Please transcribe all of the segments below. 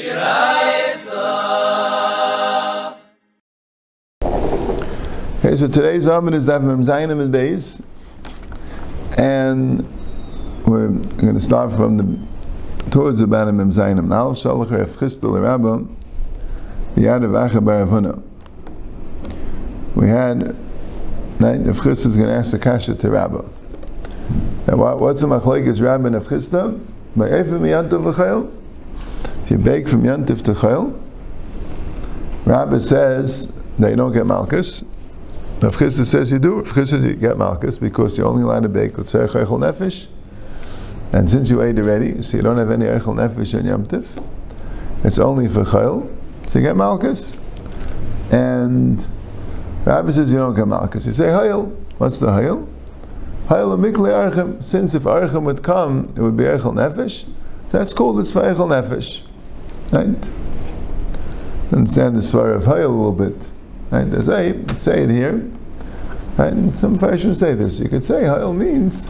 Okay, so today's Amid is Dav Mem and Beis, and we're going to start from the towards the bottom Mem. Now, Shalach Rav Chisda Rabba, the Yad of Acha Bar Avuna. We had, right, Rav Chisda is going to ask the Kasha to Rabba. Now, what, what's the Machlekes Rabba and Rav Chisda? By Efim L'Chayil? You bake from Yantiv to Chayil, Rabbi says you don't get Malchus, Rav Chisda says you do. Rav you get Malchus because you're only allowed to bake with Tzarech Eichel Nefesh. And since you ate already, so you don't have any Eichel Nefesh in Yom Tif, it's only for Chayil, so you get Malchus. And Rabbi says you don't get Malchus. You say Hayil. What's the Hayil? Hayil Mikli Archem. Since if Archem would come, it would be Eichel Nefesh. That's called it's for Eichel Nefesh. Right? Understand the Svar of Hayil a little bit. Right? There's a, say it here. Right? And some fashion say this. You could say Ha'il means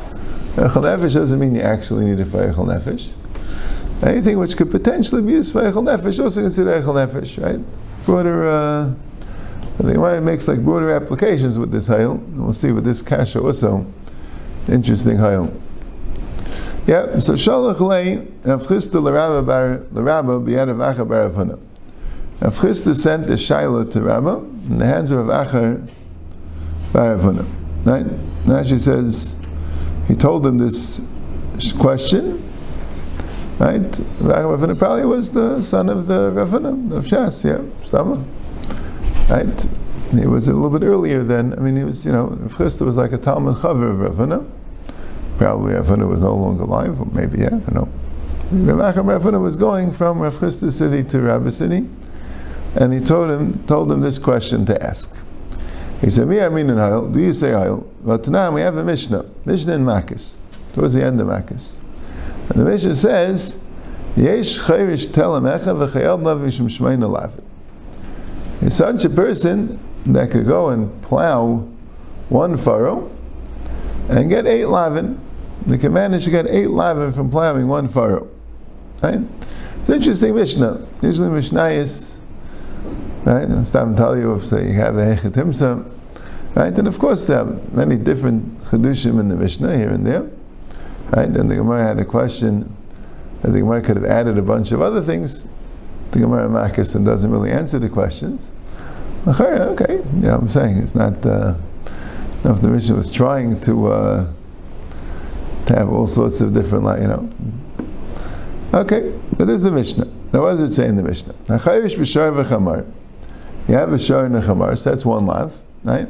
Echel Nefesh doesn't mean you actually need a Echel Nefesh. Anything which could potentially be used for Echel Nefesh also consider Echel Nefesh, right? Broader, uh, I think why it makes like broader applications with this Ha'il. We'll see with this Kasha also. Interesting Ha'il. Yeah, so Shalach Lei, Avchista L'Rabba Bar, B'Yad Avacha Bar Avhana. Avchista sent a Shiloh to Rabbah in the hands of Achar Baravuna. Right? Now she says, he told him this question. Right? Ravuna probably was the son of the Ravuna of Shas, yeah, Stama. Right? He was a little bit earlier then. I mean, he was, you know, Avchista was like a Talmud Chaver of Ravuna. Probably Ravuna was no longer alive, or maybe, yeah, I don't know. Rav Ravuna was going from Rav city to Rabbah city and he told him told him this question to ask. He said, "Me, I mean in Hayil. Do you say Hayil?" But now we have a Mishnah, Mishnah in Makis, towards the end of Makis, and the Mishnah says, "Yesh chayrish telamecha v'chayel lavishim shmein alavid." It's such a person that could go and plow one furrow and get eight lavin. They can manage to get eight lavin from plowing one furrow. Right? It's an interesting Mishnah. Usually Mishnah is right? And stop tell you if say you have a hechet himsa, right? And of course there are many different chedushim in the Mishnah here and there, right? And the Gemara had a question that the Gemara could have added a bunch of other things. The Gemara Makis and doesn't really answer the questions. Okay, you know what I'm saying it's not. Uh, if the Mishnah was trying to uh, to have all sorts of different, you know. Okay, but there's the Mishnah. Now, what does it say in the Mishnah? You have a shor and a chamar, so that's one lav, right?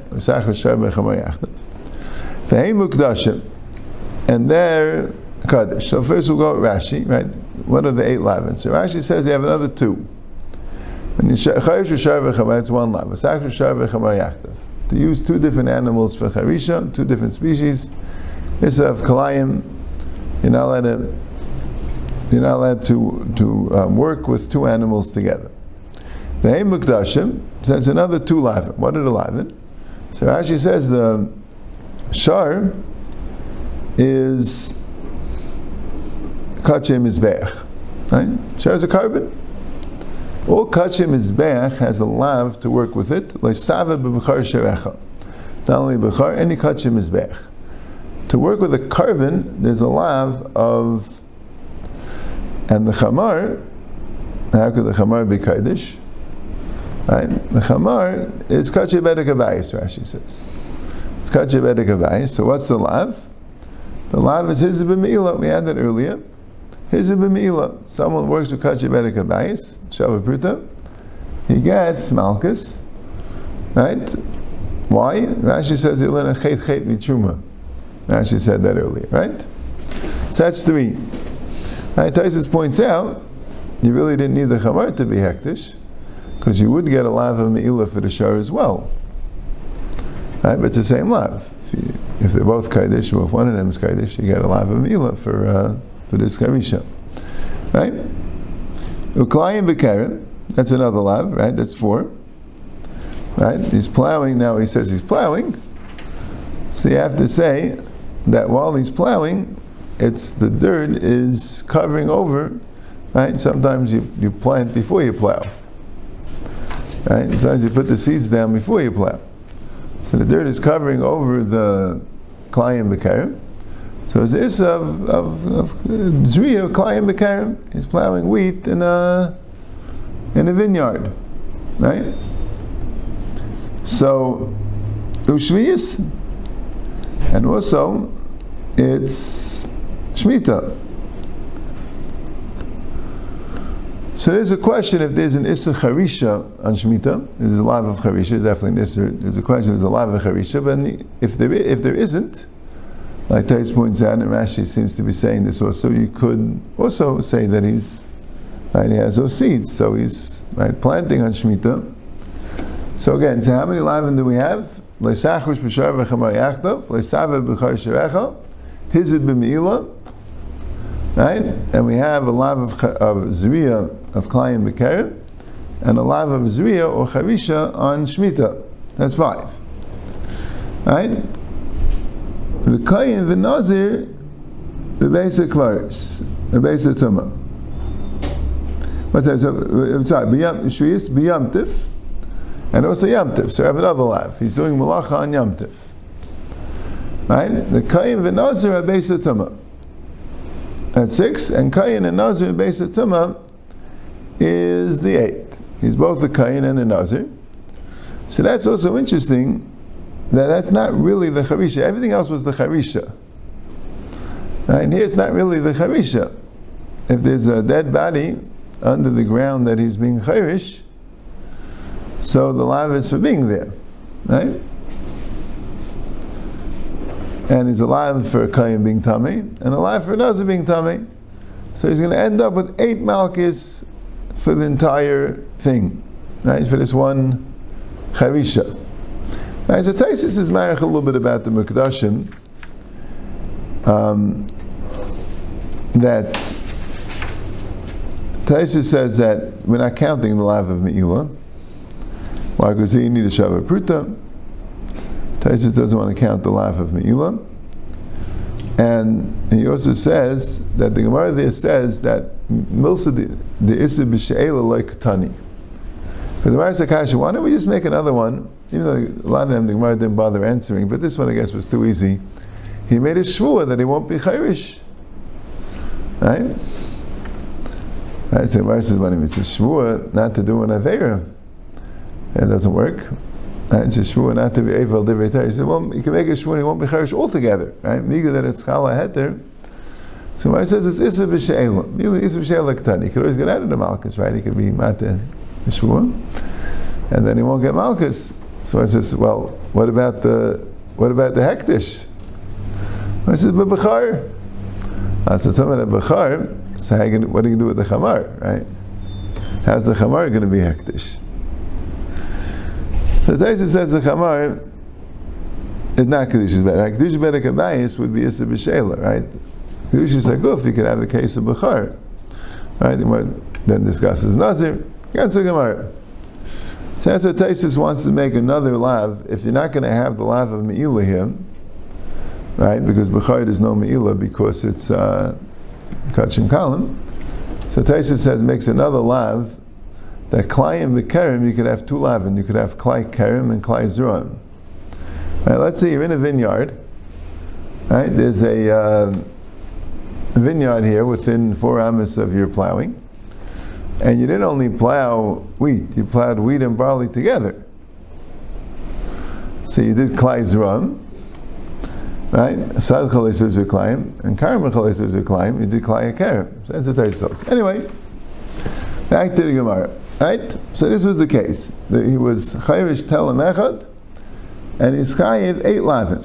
And they're kaddish. So first we'll go at Rashi, right? What are the eight lavins? So Rashi says they have another two. And chayish shor v'chamar, it's one lav. Usach shor v'chamar yachdav. To use two different animals for charisha, two different species. This of kalayim, you're not allowed to you're not allowed to, to um, work with two animals together. The Mukdashim says another two lavin. What are the lavin? So Rashi says the shar is kachem mizbeach. Right? Shar is a carbon. All kachem mizbeach has a lav to work with it. Not only bechar, any kachem mizbeach. To work with a carbon, there's a lav of, and the chamar. How could the chamar be kaddish? Right? The chamar is kachi bedek Rashi says. It's kachi bedek So what's the lav? The lav is his b'mi'ila. We had that earlier. His b'mi'ila. Someone works with kachi bedek abayis, shavapruta. He gets malchus. Right? Why? Rashi says he learned a chet chet. Rashi said that earlier, right? So that's three. Right? Taisus points out, you really didn't need the chamar to be hektish because you would get a lav of me'ilah for the shar as well. Right? But it's the same lav. If, you, if they're both kaidish, or if one of them is kaidish, you get a lav of me'ilah for, uh, for this karisha. Right? Uklayim b'kerem, that's another lav, right? That's four. Right? He's plowing, now he says he's plowing. So you have to say that while he's plowing, it's the dirt is covering over Right? Sometimes you, you plant before you plow. Right? Sometimes you put the seeds down before you plow. So the dirt is covering over the Klayim Bekarim. So it's this of, of, of uh, Zriya Klayim Bekarim. He's plowing wheat in a, in a vineyard. Right? So, Ushviyas, and also it's Shemitah. So there's a question if there's an Issa Charisha on Shemitah. There's a lot of Charisha, definitely an Issa. There's a question, there's a lot of Charisha, but if there, if there isn't, like Tais points out, and Rashi seems to be saying this also, you could also say that he's, right, he has those seeds, so he's right, planting on Shemitah. So again, so how many lavin do we have? B'char hizid b'meila, right? And we have a lav of, of zriya of klayim b'kerim, and a lav of zriya or chavisha on shmita. That's five, right? V'kayim v'nazir v'beisa kvaris, v'beisa tumah. What's that? So, uh, sorry, b'yam, shviyis b'yamtif, and also Yamtiv. So I have another lav. He's doing malacha on Yamtiv. Right? The Kayin v'Nazir are Beis Tumah. That's six, and Kayin and Nazir Beis Tumah is the eight. He's both the Kayin and the Nazir. So that's also interesting. That that's not really the Charisha. Everything else was the Charisha. Right? And here it's not really the Charisha. If there's a dead body under the ground that he's being Charish, so the lav is for being there, right? And he's alive for Kayyim being tummy, and alive for Nazir being tummy. So he's going to end up with eight malchus for the entire thing, right? For this one charisha. Right, so Taisis is married a little bit about the Mukdashim. Um, that Taisis says that we're not counting the life of Me'ilah. Why? Because you need a Shabbat Pruta. Taisus doesn't want to count the life of Me'ilah. And he also says that the Gemara there says that Milsa the Issa B'She'ela like Tani. But the Gemara says, why don't we just make another one? Even though a lot of them the Gemara didn't bother answering, but this one I guess was too easy. He made a shvua that he won't be Chayrish. Right? Right, so the Gemara says, well, it's a shvua not to do an Aveira. It doesn't work. It's a shvur not to be to be He said, well, you can make a shvur, you won't be cherish altogether. Right? Miga that it's chala heter. So I says it's isa b'she'ela, Miga isa b'she'ela k'tani. He could always get out of the malchus, right? He could be mate shvur, and then he won't get malchus. So I says, well, what about the what about the hektish? I said, but b'char. I said, talking about b'char. So how what are you do with the chamar, right? How's the chamar going to be hektish? So Taisa says the Chamar is not Kedusha's better. Kedusha's better Kabayis would be Issa B'Shela, right? Kedusha's Haguf, you could have a case of Bechar. Right? And then discusses Nazir. Against the Gemara. So that's what Taisus wants to make another lav. If you're not going to have the lav of Me'ilah here, right? Because Bechar is no Me'ilah because it's uh, Kachim Kalim. So Taisus says makes another lav that Klai and Bekerim, you could have two lavin. You could have Klai Kerim and Klai Zuram. Right, let's say you're in a vineyard. Right, there's a uh, vineyard here within four amas of your plowing, and you didn't only plow wheat; you plowed wheat and barley together. So you did Klai Zuram, right? Sad Chalisas Uklayim and Karim Chalisas Uklayim. You did Klai Kerim. That's what they Anyway, back to the Gemara. Right? So this was the case. That he was Chayrish Telem Echad, and he's Chayiv eight Lavin.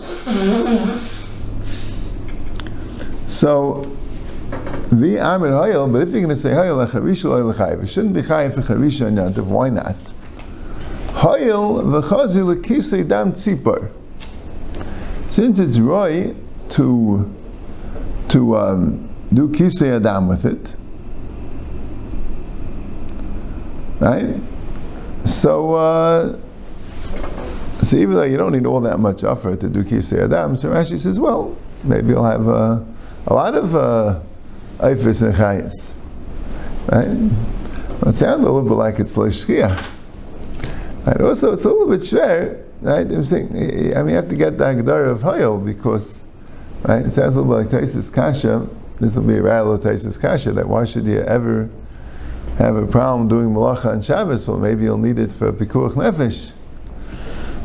so, the Amir Hayel, but if you're going to say Hayel Echarish Chayiv, it shouldn't be Chayiv for Charish and Yantav. Why not? Hayel v'chazi l'kisei dam tzipar. Since it's roy to to um, do kisei adam with it, Right? So, uh, so even though you don't need all that much effort to do Kisei Adam, so Rashi says, well, maybe you'll have uh, a lot of uh, and Chayas. Right? It sounds a little bit like it's Leishkiach. Right? Also, it's a little bit share, right? I'm saying, I mean, you have to get the Agdara of Hayel because, right? It sounds a little bit like Taisus Kasha. This will be a rattle of Taisus Kasha that why should you ever have a problem doing Malacha on Shabbos? Well, maybe you'll need it for Pikuach Nefesh.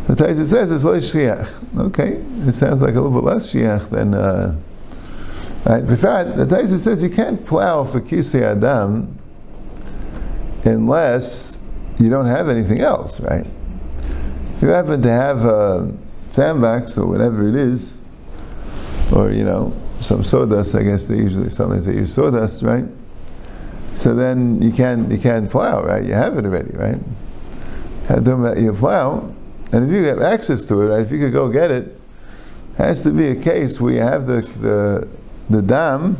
The Taisa says it's less shiach. Okay, it sounds like a little bit less shiach than. Uh, right? In fact, the Taisa says you can't plow for kisei adam unless you don't have anything else, right? If you happen to have a sandbox or whatever it is, or you know some sawdust, I guess they usually sometimes they use sawdust, right? So then you can't you can't plow, right? You have it already, right? You plow, and if you have access to it, right, if you could go get it, has to be a case where you have the the, the dam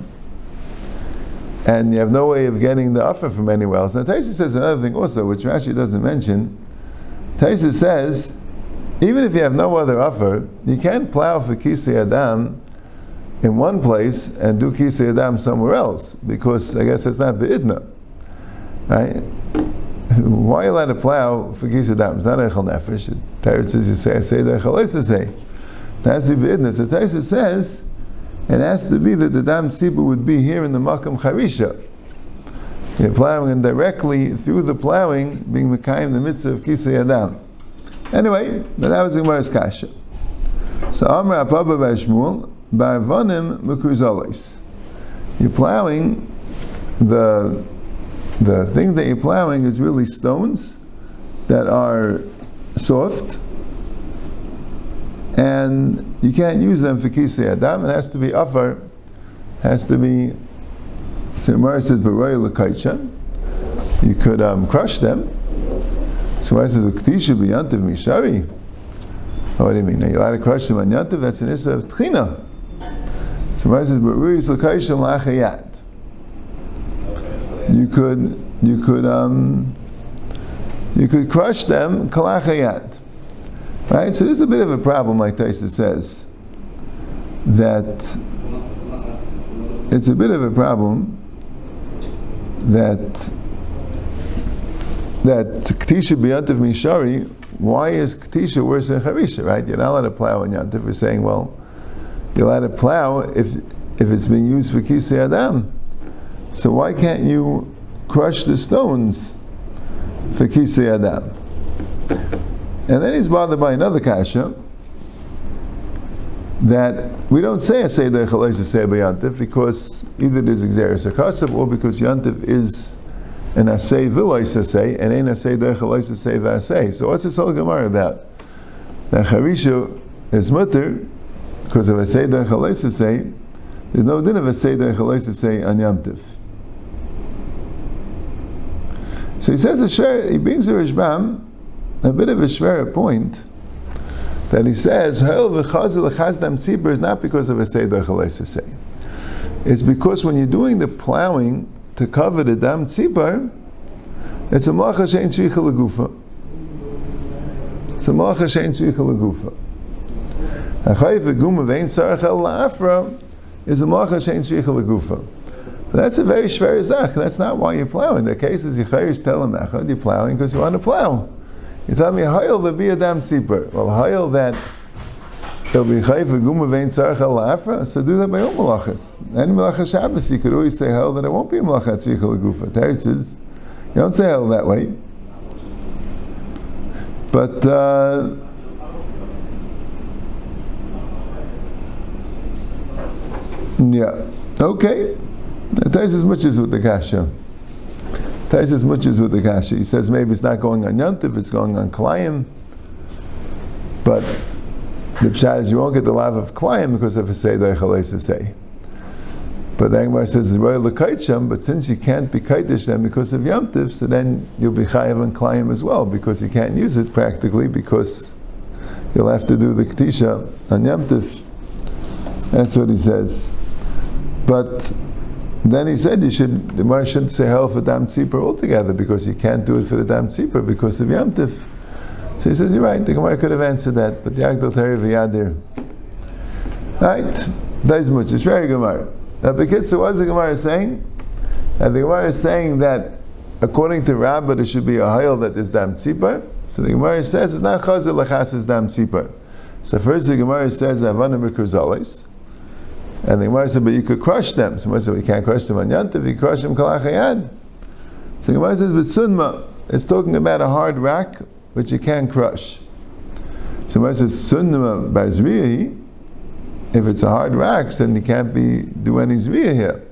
and you have no way of getting the offer from anywhere else. Now Taisa says another thing also, which Rashi doesn't mention. Taisa says, even if you have no other offer, you can't plow for Kisei Adam in one place and do Kisei Adam somewhere else, because I guess it's not Be'idna. Right? Why are you allowed to plow for Kisei Adam? It's not Echel Nefesh. Teretz says you say, I say the Echel say. It has to be Be'idna. So Taisa says, it has to be that the dam tzibur would be here in the makam charisha. You're plowing and directly through the plowing, being mekayim the mitzvah of kisei adam. Anyway, that was the Gemara's kasha. So Amr Apaba Vashmul, Barvanim Mukruzolis. You're plowing, the, the thing that you're plowing is really stones that are soft, and you can't use them for kisei adam. It has to be afar, has to be. So Gemara says b'roy You could um, crush them. So I says uktisha b'yantiv mishari. What do you mean? Now you're allowed to crush them on yantiv. That's an issa of tchina. So I says b'roy l'kaisha lachayat. You could you could um, you could crush them kalachayat. Right? So there's a bit of a problem, like Taisa says, that it's a bit of a problem that that Ktisha B'yantiv Mishari, why is Ktisha worse than Charisha, right? You're not allowed to plow in Yantiv. We're saying, well, you're allowed to plow if if it's being used for Kisei Adam. So why can't you crush the stones for Kisei Adam? And then he's bothered by another kasha that we don't say a Seder Chalaisa Seba Yantif because either there's Xeris or or because Yantif is an Asay Vilois Asay and ain't Asay Der Chalaisa Seba Asay. So what's this whole Gemara about? That Charisha is mutter because of Asay Der Chalaisa say, there's no din of Asay Der Chalaisa say on Yantif. So he says, he brings the Rishbam a bit of a shver point that he says, Hel tzibur is not because of a seder say. It's because when you're doing the plowing to cover the dam tzibur, it's a malacha shein tzvicha legufa. It's a malacha shein tzvicha legufa. Achayv v'guma vein sarach el la'afra is a malacha shein tzvicha legufa. That's a very shver zach. That's not why you're plowing. The case is yichayish telemachad, you're plowing because you want to plow. You tell me hayil the be a dam tzipur. Well, hayil that So do that by all malachas. Any malachas Shabbos, you could always say hayil that it won't be a malachat tzricha legufa. Teretz is you don't say hayil that way. But uh, yeah, okay. Takes as much as with the kasha. Taisus muches with the kasha. He says maybe it's not going on Yantiv, it's going on Kalayim. But the pshat is you won't get the love of Kalayim because of Seder Chalesa say. But the Gemara says royal lekaitsham, but since you can't be kaitish them because of yamtiv, so then you'll be chayav and klayim as well because you can't use it practically because you'll have to do the ktisha on yamtiv. That's what he says. But then he said you should the Gemara shouldn't say hell for dam tzipor altogether because you can't do it for the dam tzipor because of yamtiv. So he says you're right. The Gemara could have answered that, but the Agdal Teri v'yadir. Right, that's much. It's very Gemara. Now, Bekitzer, what is the Gemara saying? And the Gemara is saying that according to Rabbah, there should be a hayal that is dam tzipar. So the Gemara says it's not chazir lachas is dam tzipar. So first the Gemara says avanim rikurzales. And the Gemara said, but you could crush them. So the Gemara said, we can't crush them on yantiv, you crush them kalachayad. So the Gemara says, but sunma, it's talking about a hard rack which you can't crush. So the Gemara says, sunma bazriyahi, if it's a hard rack, then you can't be do any zriya here.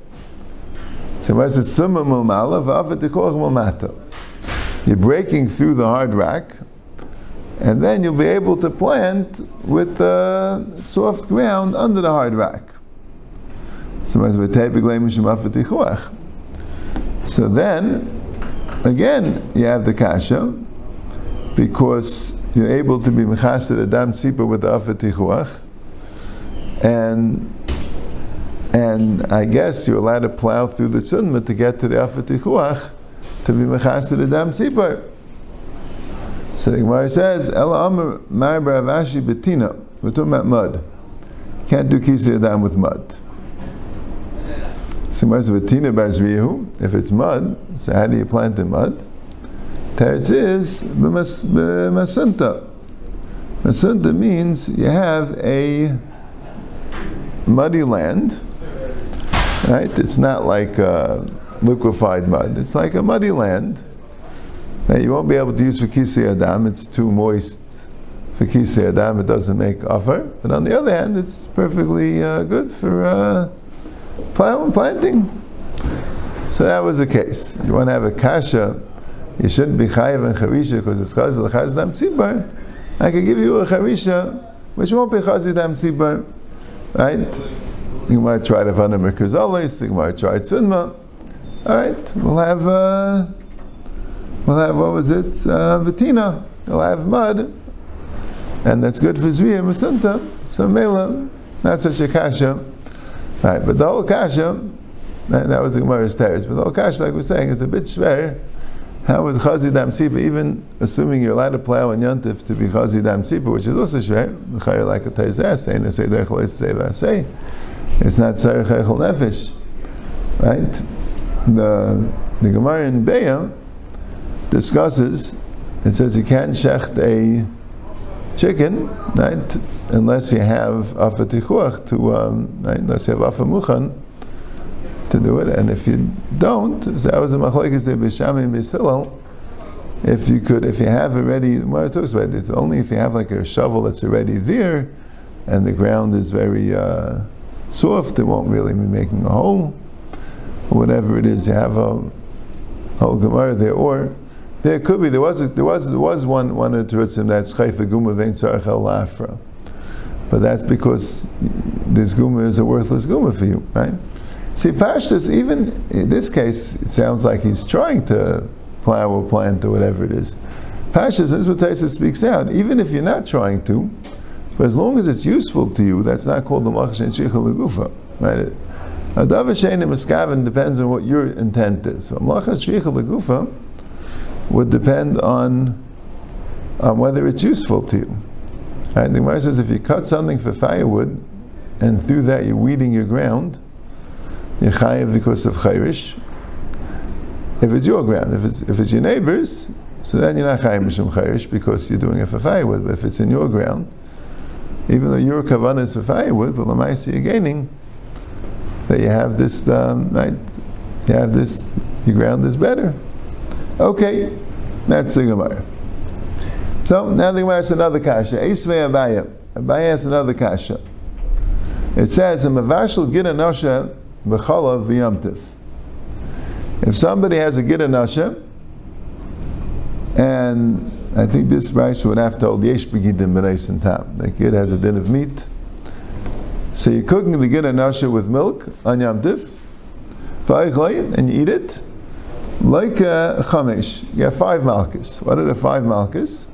So Gemara says, sunma mulmala v'avet mulmata. You're breaking through the hard rack, and then you'll be able to plant with the soft ground under the hard rack. So then, again, you have the kasha, because you're able to be mechased adam tzipa with the afatichuach, and and I guess you're allowed to plow through the sunnah to get to the afatichuach to be mechased adam tzipa. So the Gemara says, Ela Amr Mar Baravashi Betina. We're talking about mud. Can't do kisi adam with mud. So Gemara says, Betina Bazrihu. If it's mud, so how do you plant in mud? Teretz is Masunta. Masunta means you have a muddy land, right? It's not like liquefied mud. It's like a muddy land that you won't be able to use for kisi adam. It's too moist for kisi adam. It doesn't make offer. But on the other hand, it's perfectly uh, good for uh, planting. So that was the case. You want to have a kasha. You shouldn't be chayiv and charisha because it's chazal the chazal dam tzibar. I can give you a charisha which won't be chazal dam tzibar, right? You might try to find a merkazalis. You might try tzvinma. All right, we'll have. Uh, we'll have what was it? Uh, Vatina. We'll have mud, and that's good for Zviya Masunta. So Mela, that's such a kasha. Right, but the whole kasha, that, that was the Gemara's teres, but the whole kasha, like we're saying, is a bit schwer. How with Chazi Dam Tzipa, even assuming you're allowed to plow in Yantif to be Chazi Dam Tzipa, which is also schwer, the Chayr like a Terzeh, saying to say Derech say say, it's not Tzarech Echel Nefesh, right? The, the Gemara in Be'ah, discusses, it says you can't shecht a chicken, right, unless you have afatichuach to, um, right, unless you have afamuchan to do it, and if you don't, that was a machlekes de b'shami b'silal, if you could, if you have already, what talks about it, only if you have like a shovel that's already there, and the ground is very uh, soft, it won't really be making a hole, whatever it is, you have a whole gemara there, or there could be. There was a, there was there was one one of the Terutzim that's chayfa guma vein tzarechel lafra, but that's because this guma is a worthless guma for you, right? See, Pashtas, even in this case, it sounds like he's trying to plow or plant or whatever it is. Pashtas, this is what Taisa speaks out. Even if you're not trying to, but as long as it's useful to you, that's not called the machshen shicha legufa, right? A davashen and depends on what your intent is. So, machshen shicha legufa would depend on, on whether it's useful to you. Right? The Gemara says if you cut something for firewood, and through that you're weeding your ground, you're chayiv because of chayrish. If it's your ground, if it's, if it's your neighbor's, so then you're not chayiv mishum chayrish because you're doing it for firewood. But if it's in your ground, even though your kavanah is for firewood, but lamaisi you're gaining that you have this um, right, you have this, your ground is better. Okay, that's the Gemara. So now the Gemara has another kasha. Eisvei Abaya. Abaya has another kasha. It says, "A mavashal gid anosha b'chalav v'yamtiv." If somebody has a gid and I think this rice would have to hold yesh begidim b'reis and tam. The kid has a din of meat. So you're cooking the gid with milk on yamtiv, and you eat it. Like a chamesh, you have five malchus. What are the five malchus?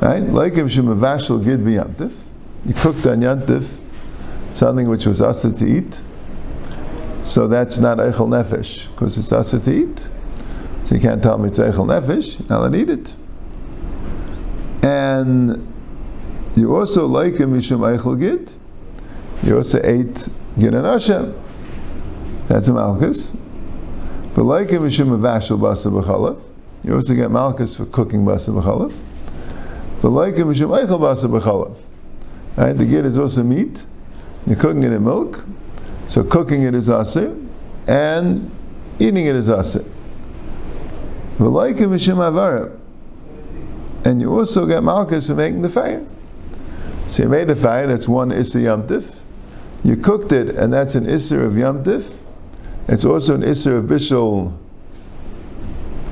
Right? Like if shemavashal gid b'yantif, you cooked on yantif something which was asa to eat. So that's not eichel nefesh because it's asa to eat. So you can't tell me it's eichel nefesh. Now let eat it. And you also like a mishum eichel gid. You also ate gid and Hashem. That's a malchus. But like a mishum avashal basa b'chalav, you also get malchus for cooking basa b'chalav. But like a mishum eichel basa b'chalav, right? The git is also meat. You're cooking it in milk, so cooking it is asir, and eating it is asir. The like a mishum avara, and you also get malchus for making the fire. So you made a fire, that's one Issa Yamtif. You cooked it, and that's an Issa of Yamtif. It's also an Issa of Bishul,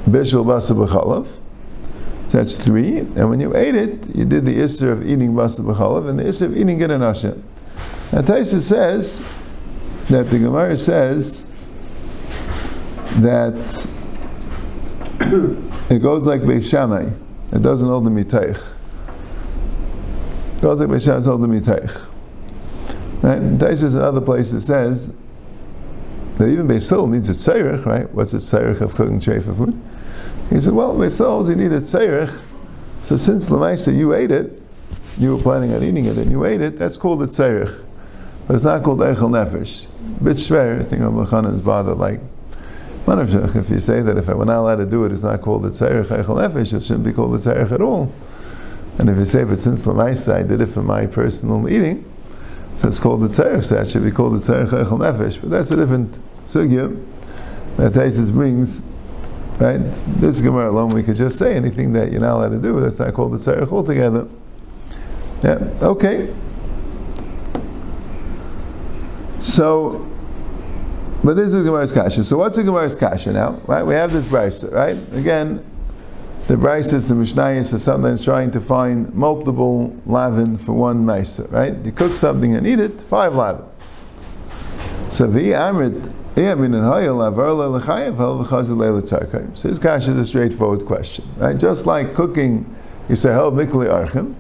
Bishul Basa B'chalav. That's three. And when you ate it, you did the Issa of eating Basa B'chalav and the Issa of eating Hashem. Now Taisa says that the Gemara says that it goes like Beishamai. It doesn't hold the Mitaych. Goes like Beishamai hold the Mitaych. Right? Taisa in other places says that even Beisil needs a tzeirich, right? What's a tzeirich of cooking treifa food? He said, well, Beisil, oh, you need a tzeirich. So since Lamaisa, you ate it, you were planning on eating it and you ate it, that's called a tzeirich. But it's not called Eichel Nefesh. Bit shver, I think Rabbi is bothered like, if you say that if I were not allowed to do it, it's not called a tzeirich Eichel Nefesh, it shouldn't be called a tzeirich at all. And if you say, but since Lamaisa, I did it for my personal eating, so it's called the tzarech, so that should be called the tzarech echel nefesh. But that's a different sugya that Taisus brings. Right? This Gemara alone, we could just say anything that you're not allowed to do. That's not called the tzarech altogether. Yeah. Okay. So, but this is Gemara's kasha. So what's the Gemara's kasha now? Right? We have this brisa, right? Again, the Braisis, the Mishnayos are sometimes trying to find multiple lavin for one maisa, right? You cook something and eat it, five lavin. So the Amrit, so this kash is a straightforward question, right? Just like cooking, you say, "Oh, mikli archim."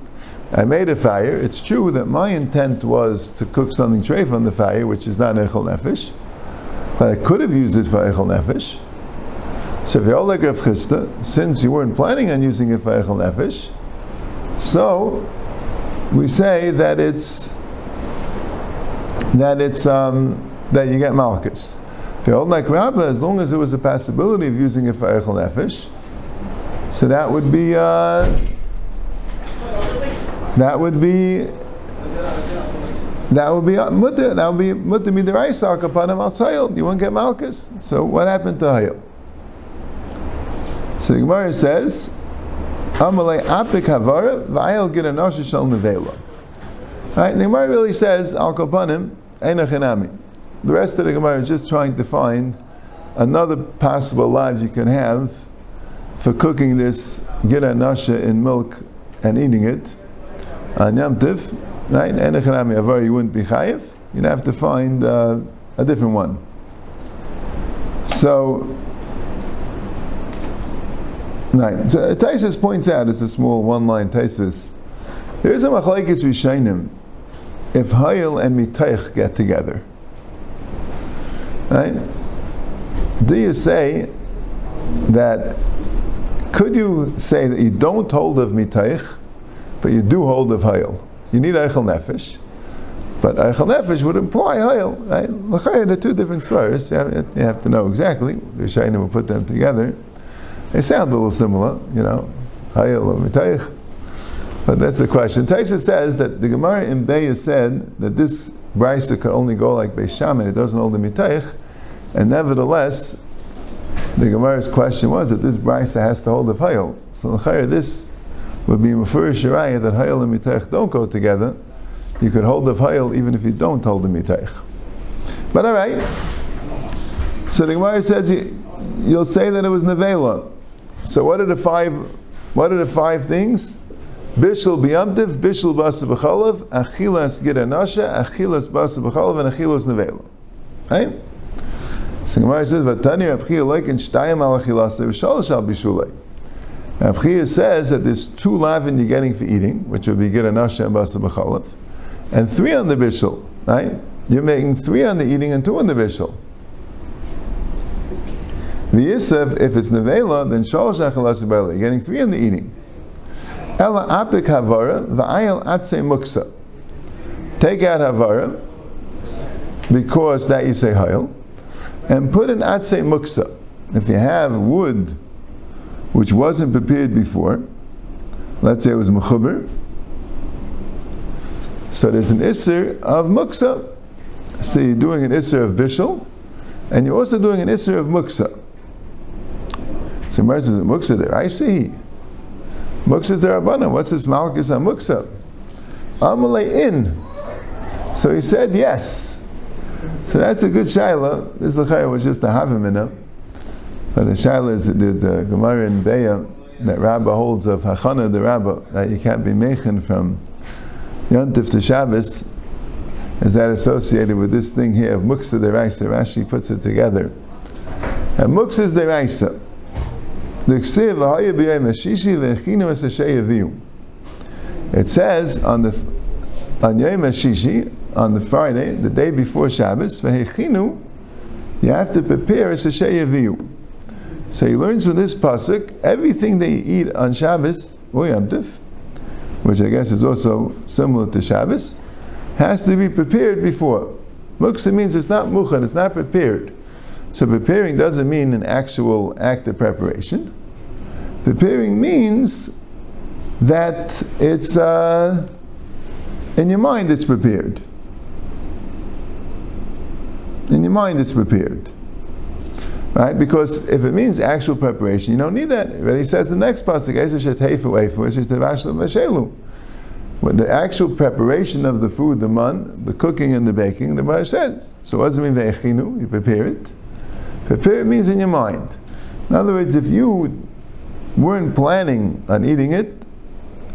I made a fire. It's true that my intent was to cook something treif on the fire, which is not echel nefesh, but I could have used it for echel nefesh. So like Rav Chisda, since you weren't planning on using it for Echel Nefesh, so we say that it's that it's um, that you get Malchus. If like Rabbah, as long as there was a possibility of using it for Echel Nefesh, so that would be uh, that would be that would be uh, mutter. That would be mutter midiraisa him al You won't get malchus. So what happened to Hayil? So the Gemara says, Amalei apik havara v'ayel get anosha shal nevela. Right? The Gemara really says, Al kopanim, enachinami. The rest of the Gemara is just trying to find another possible life you can have for cooking this get anosha in milk and eating it. Right? Enachinami havara, you wouldn't be chayiv. You'd have to find uh, a different one. So, Right. So Taisus points out, it's a small one-line Taisus. There is a machlekes rishainim if Hayil and Mitaych get together. Right? Do you say that? Could you say that you don't hold of Mitaych, but you do hold of Hayil? You need Eichel Nefesh. But Eichel Nefesh would imply Hayil. Right? They're two different svaras. You have to know exactly. The Rishayim will put them together. They sound a little similar, you know, Hayil or Mitayich. But that's the question. Taisa says that the Gemara in Beya said that this brisa could only go like Beishamin, it doesn't hold the Mitayich, and nevertheless, the Gemara's question was that this brisa has to hold the Hayil. So the this would be Mufur Shirayah that Hayil and Mitayich don't go together. You could hold the Hayil even if you don't hold the Mitayich. But alright. So the Gemara says you'll say that it was Nevela. So what are the five? What are the five things? Bishul biyamtiv, bishul basa b'chalav, achilas giranasha, achilas basa b'chalav, and achilas nevela. Right? So Gemara says, "Vatani Rabchia like in shtayim al achilas v'shalosh al bishulei." Rabchia says that there's two lavin you're getting for eating, which would be giranasha and basa b'chalav, and three on the bishul. Right? You're making three on the eating and two on the bishul. The Yisef, if it's Nevela, then Shalosh Achalas You're getting three on the eating. Ela Apik Havara, Va'ayel Atse Muksa. Take out Havara, because that you say Hayel, and put an Atse Muksa. if you have wood which wasn't prepared before, let's say it was mechuber, so there's an isser of muksa. So you're doing an isser of bishul, and you're also doing an isser of muksa. So Gemara says, muksa there, I see. Muksa abundant. What's this malchus on muksa? Amalei in. So he said yes. So that's a good shaila. This lechayah was just a havimina. But the shaila is that the Gemara in Beya that Rabbah holds of Hachana the Rabbah that you can't be mechin from Yontif to Shabbos. Is that associated with this thing here of Muksa Deraisa? Rashi puts it together. And Muksa is Deraisa. It says on the on Yom Shishi, on the Friday, the day before Shabbos, you have to prepare a Sashay So he learns from this pasuk everything they eat on Shabbos which I guess is also similar to Shabbos, has to be prepared before. Muksa means it's not mukhan, it's not prepared. So preparing doesn't mean an actual act of preparation. Preparing means that it's uh, in your mind it's prepared. In your mind it's prepared. Right? Because if it means actual preparation, you don't need that. But he says the next pasuk, when the actual preparation of the food, the man, the cooking and the baking, the Gemara says. So what does it mean? You prepare it. Prepare means in your mind. In other words, if you weren't planning on eating it,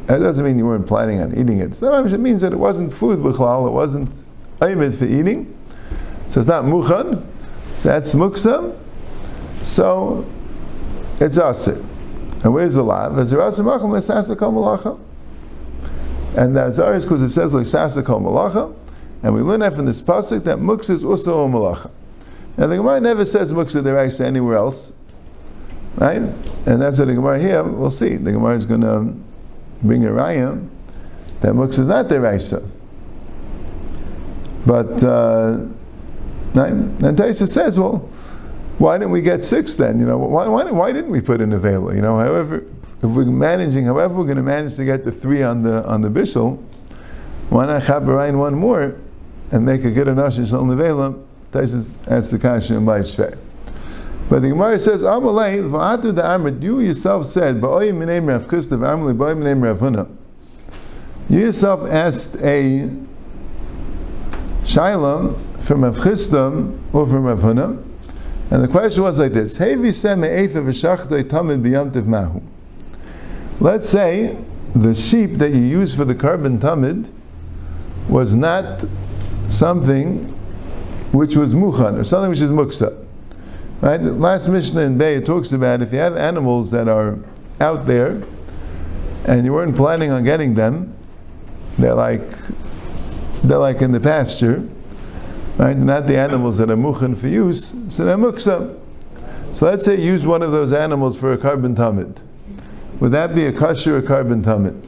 that doesn't mean you weren't planning on eating it. Sometimes it means that it wasn't food b'chlal, it wasn't aymed for eating. So it's not muchad. So that's muksa. So it's asir. And where's the lav? And the azar because it says like sasakol malacha, and we learn that from this pasuk that muksa is also a malacha. Now the Gemara never says muksa deraisa anywhere else, right? And that's what the Gemara here. We'll see. The Gemara is going to bring a raya that muksa is not deraisa, but uh, right? and Taisa says, well why didn't we get six then? You know, why, why, why didn't we put in a veil? You know, however, if we're managing, however, we're going to manage to get the three on the on the bishul, why not chabarain one more and make a good enough on the Taisus asks the kasha in my Shvei. But the Gemara says, Amalei, v'atu da'amrit, you yourself said, ba'oy minei Rav Chisda v'amali ba'oy minei Rav Huna. You yourself asked a shaila from Rav Chisda or from Rav Huna, and the question was like this: Let's say the sheep that you use for the carbon tamid was not something which was muchan or something which is muksa. Right? The last Mishnah in Bay talks about if you have animals that are out there and you weren't planning on getting them, they're like they're like in the pasture right? Not the animals that are muchan for use, so they're muksa. So let's say use one of those animals for a carbon tamid. Would that be a kasher or carbon tamid?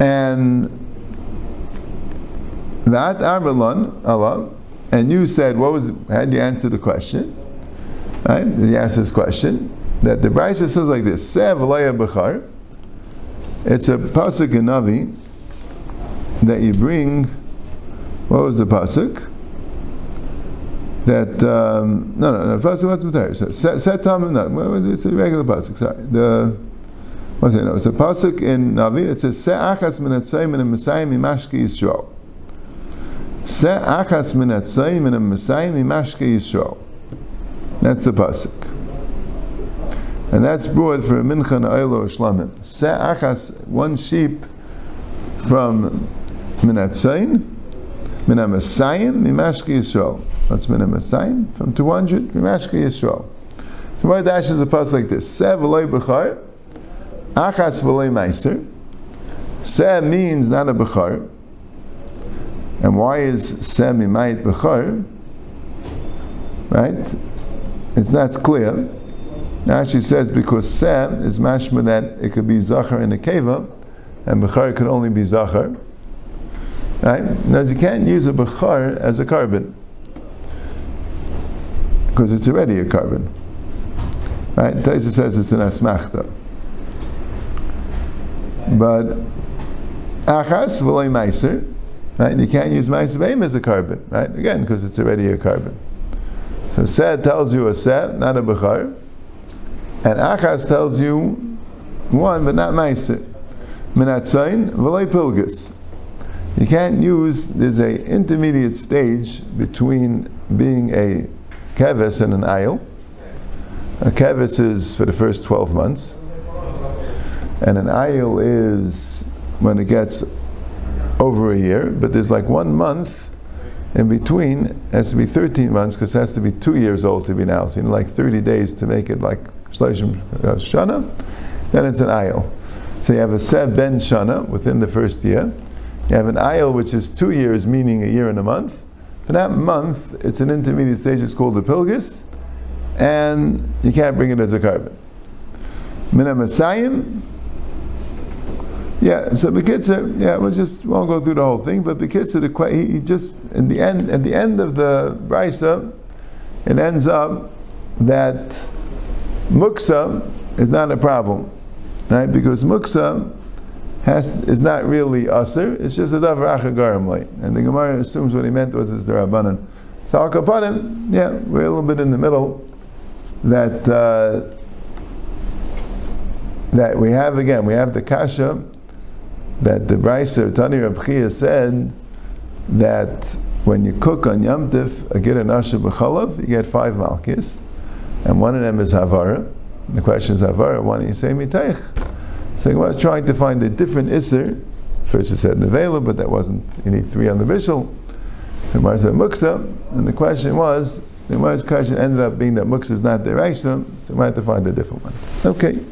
And that Armalon, Allah, and you said, what was, had you answered the question? Right? You asked this question, that the Brisa says like this, Sev Bechar, it's a pasuk in Navi that you bring what was the pasuk? That um, no, no, the pasuk was the So set, set time no, it's a regular pasuk. Sorry, the what's it? No, it's a pasuk in Navi. It says "Se'achas min atzayim min HaMasayim mimashke Yisrael." Se'achas min atzayim min HaMasayim mimashke Yisrael. That's the pasuk. And that's brought for mincha na'ilo shlamim. Se'achas, one sheep from minatzayin, Min HaMasayim, Mimashki Yisrael. That's Min HaMasayim? From 200, Mimashki Yisrael. So my dash is a post like this. Se v'loy b'char, achas v'loy meiser. Se means not a b'char. And why is se mimayit b'char? Right? It's not clear. Now she says because se is mashma that it could be zachar in a keva, and b'char could only be zachar. Right? Now you can't use a bechar as a carbon because it's already a carbon. Right? Taisa says it's an asmachta. But achas v'loy meiser, right? You can't use maaser beheimah as a korban, right? Again, because it's already a korban. So set tells you a set, not a bechor, and achas tells you one, but not maaser. Minatzain v'loy pilgus. You can't use. There's a intermediate stage between being a keves and an ayil. A keves is for the first 12 months, and an ayil is when it gets over a year, but there's like one month in between, it has to be 13 months because it has to be two years old to be ayil. So you like 30 days to make it like Shloshim uh, Shana, then it's an ayil. So you have a Seh Ben Shana within the first year. You have an ayil which is two years, meaning a year and a month. For that month, it's an intermediate stage, it's called the pilgus, and you can't bring it as a korban. Min HaMasayim, yeah, so Bekitzer, yeah, we'll just won't go through the whole thing, but Bekitzer, the he, he just in the end at the end of the braisa, it ends up that muktzeh is not a problem, right? Because muktzeh has is not really usher; it's just a davar achagarim and the Gemara assumes what he meant was his d'rabbanan. So al kapanim, yeah, we're a little bit in the middle. That uh, that we have again, we have the kasha that the Braisa Tani Rabchia said that when you cook on Yom Tif a get an b'chalav, you get five malchis, and one of them is havara. The question is havara. Why don't you say mitaych? So I was trying to find a different iser. First it said nevela, but that wasn't. Need three on the vishal. So Mar said muktzeh, and the question was the Mar's question ended up being that muktzeh is not the so we had to find a different one. Okay.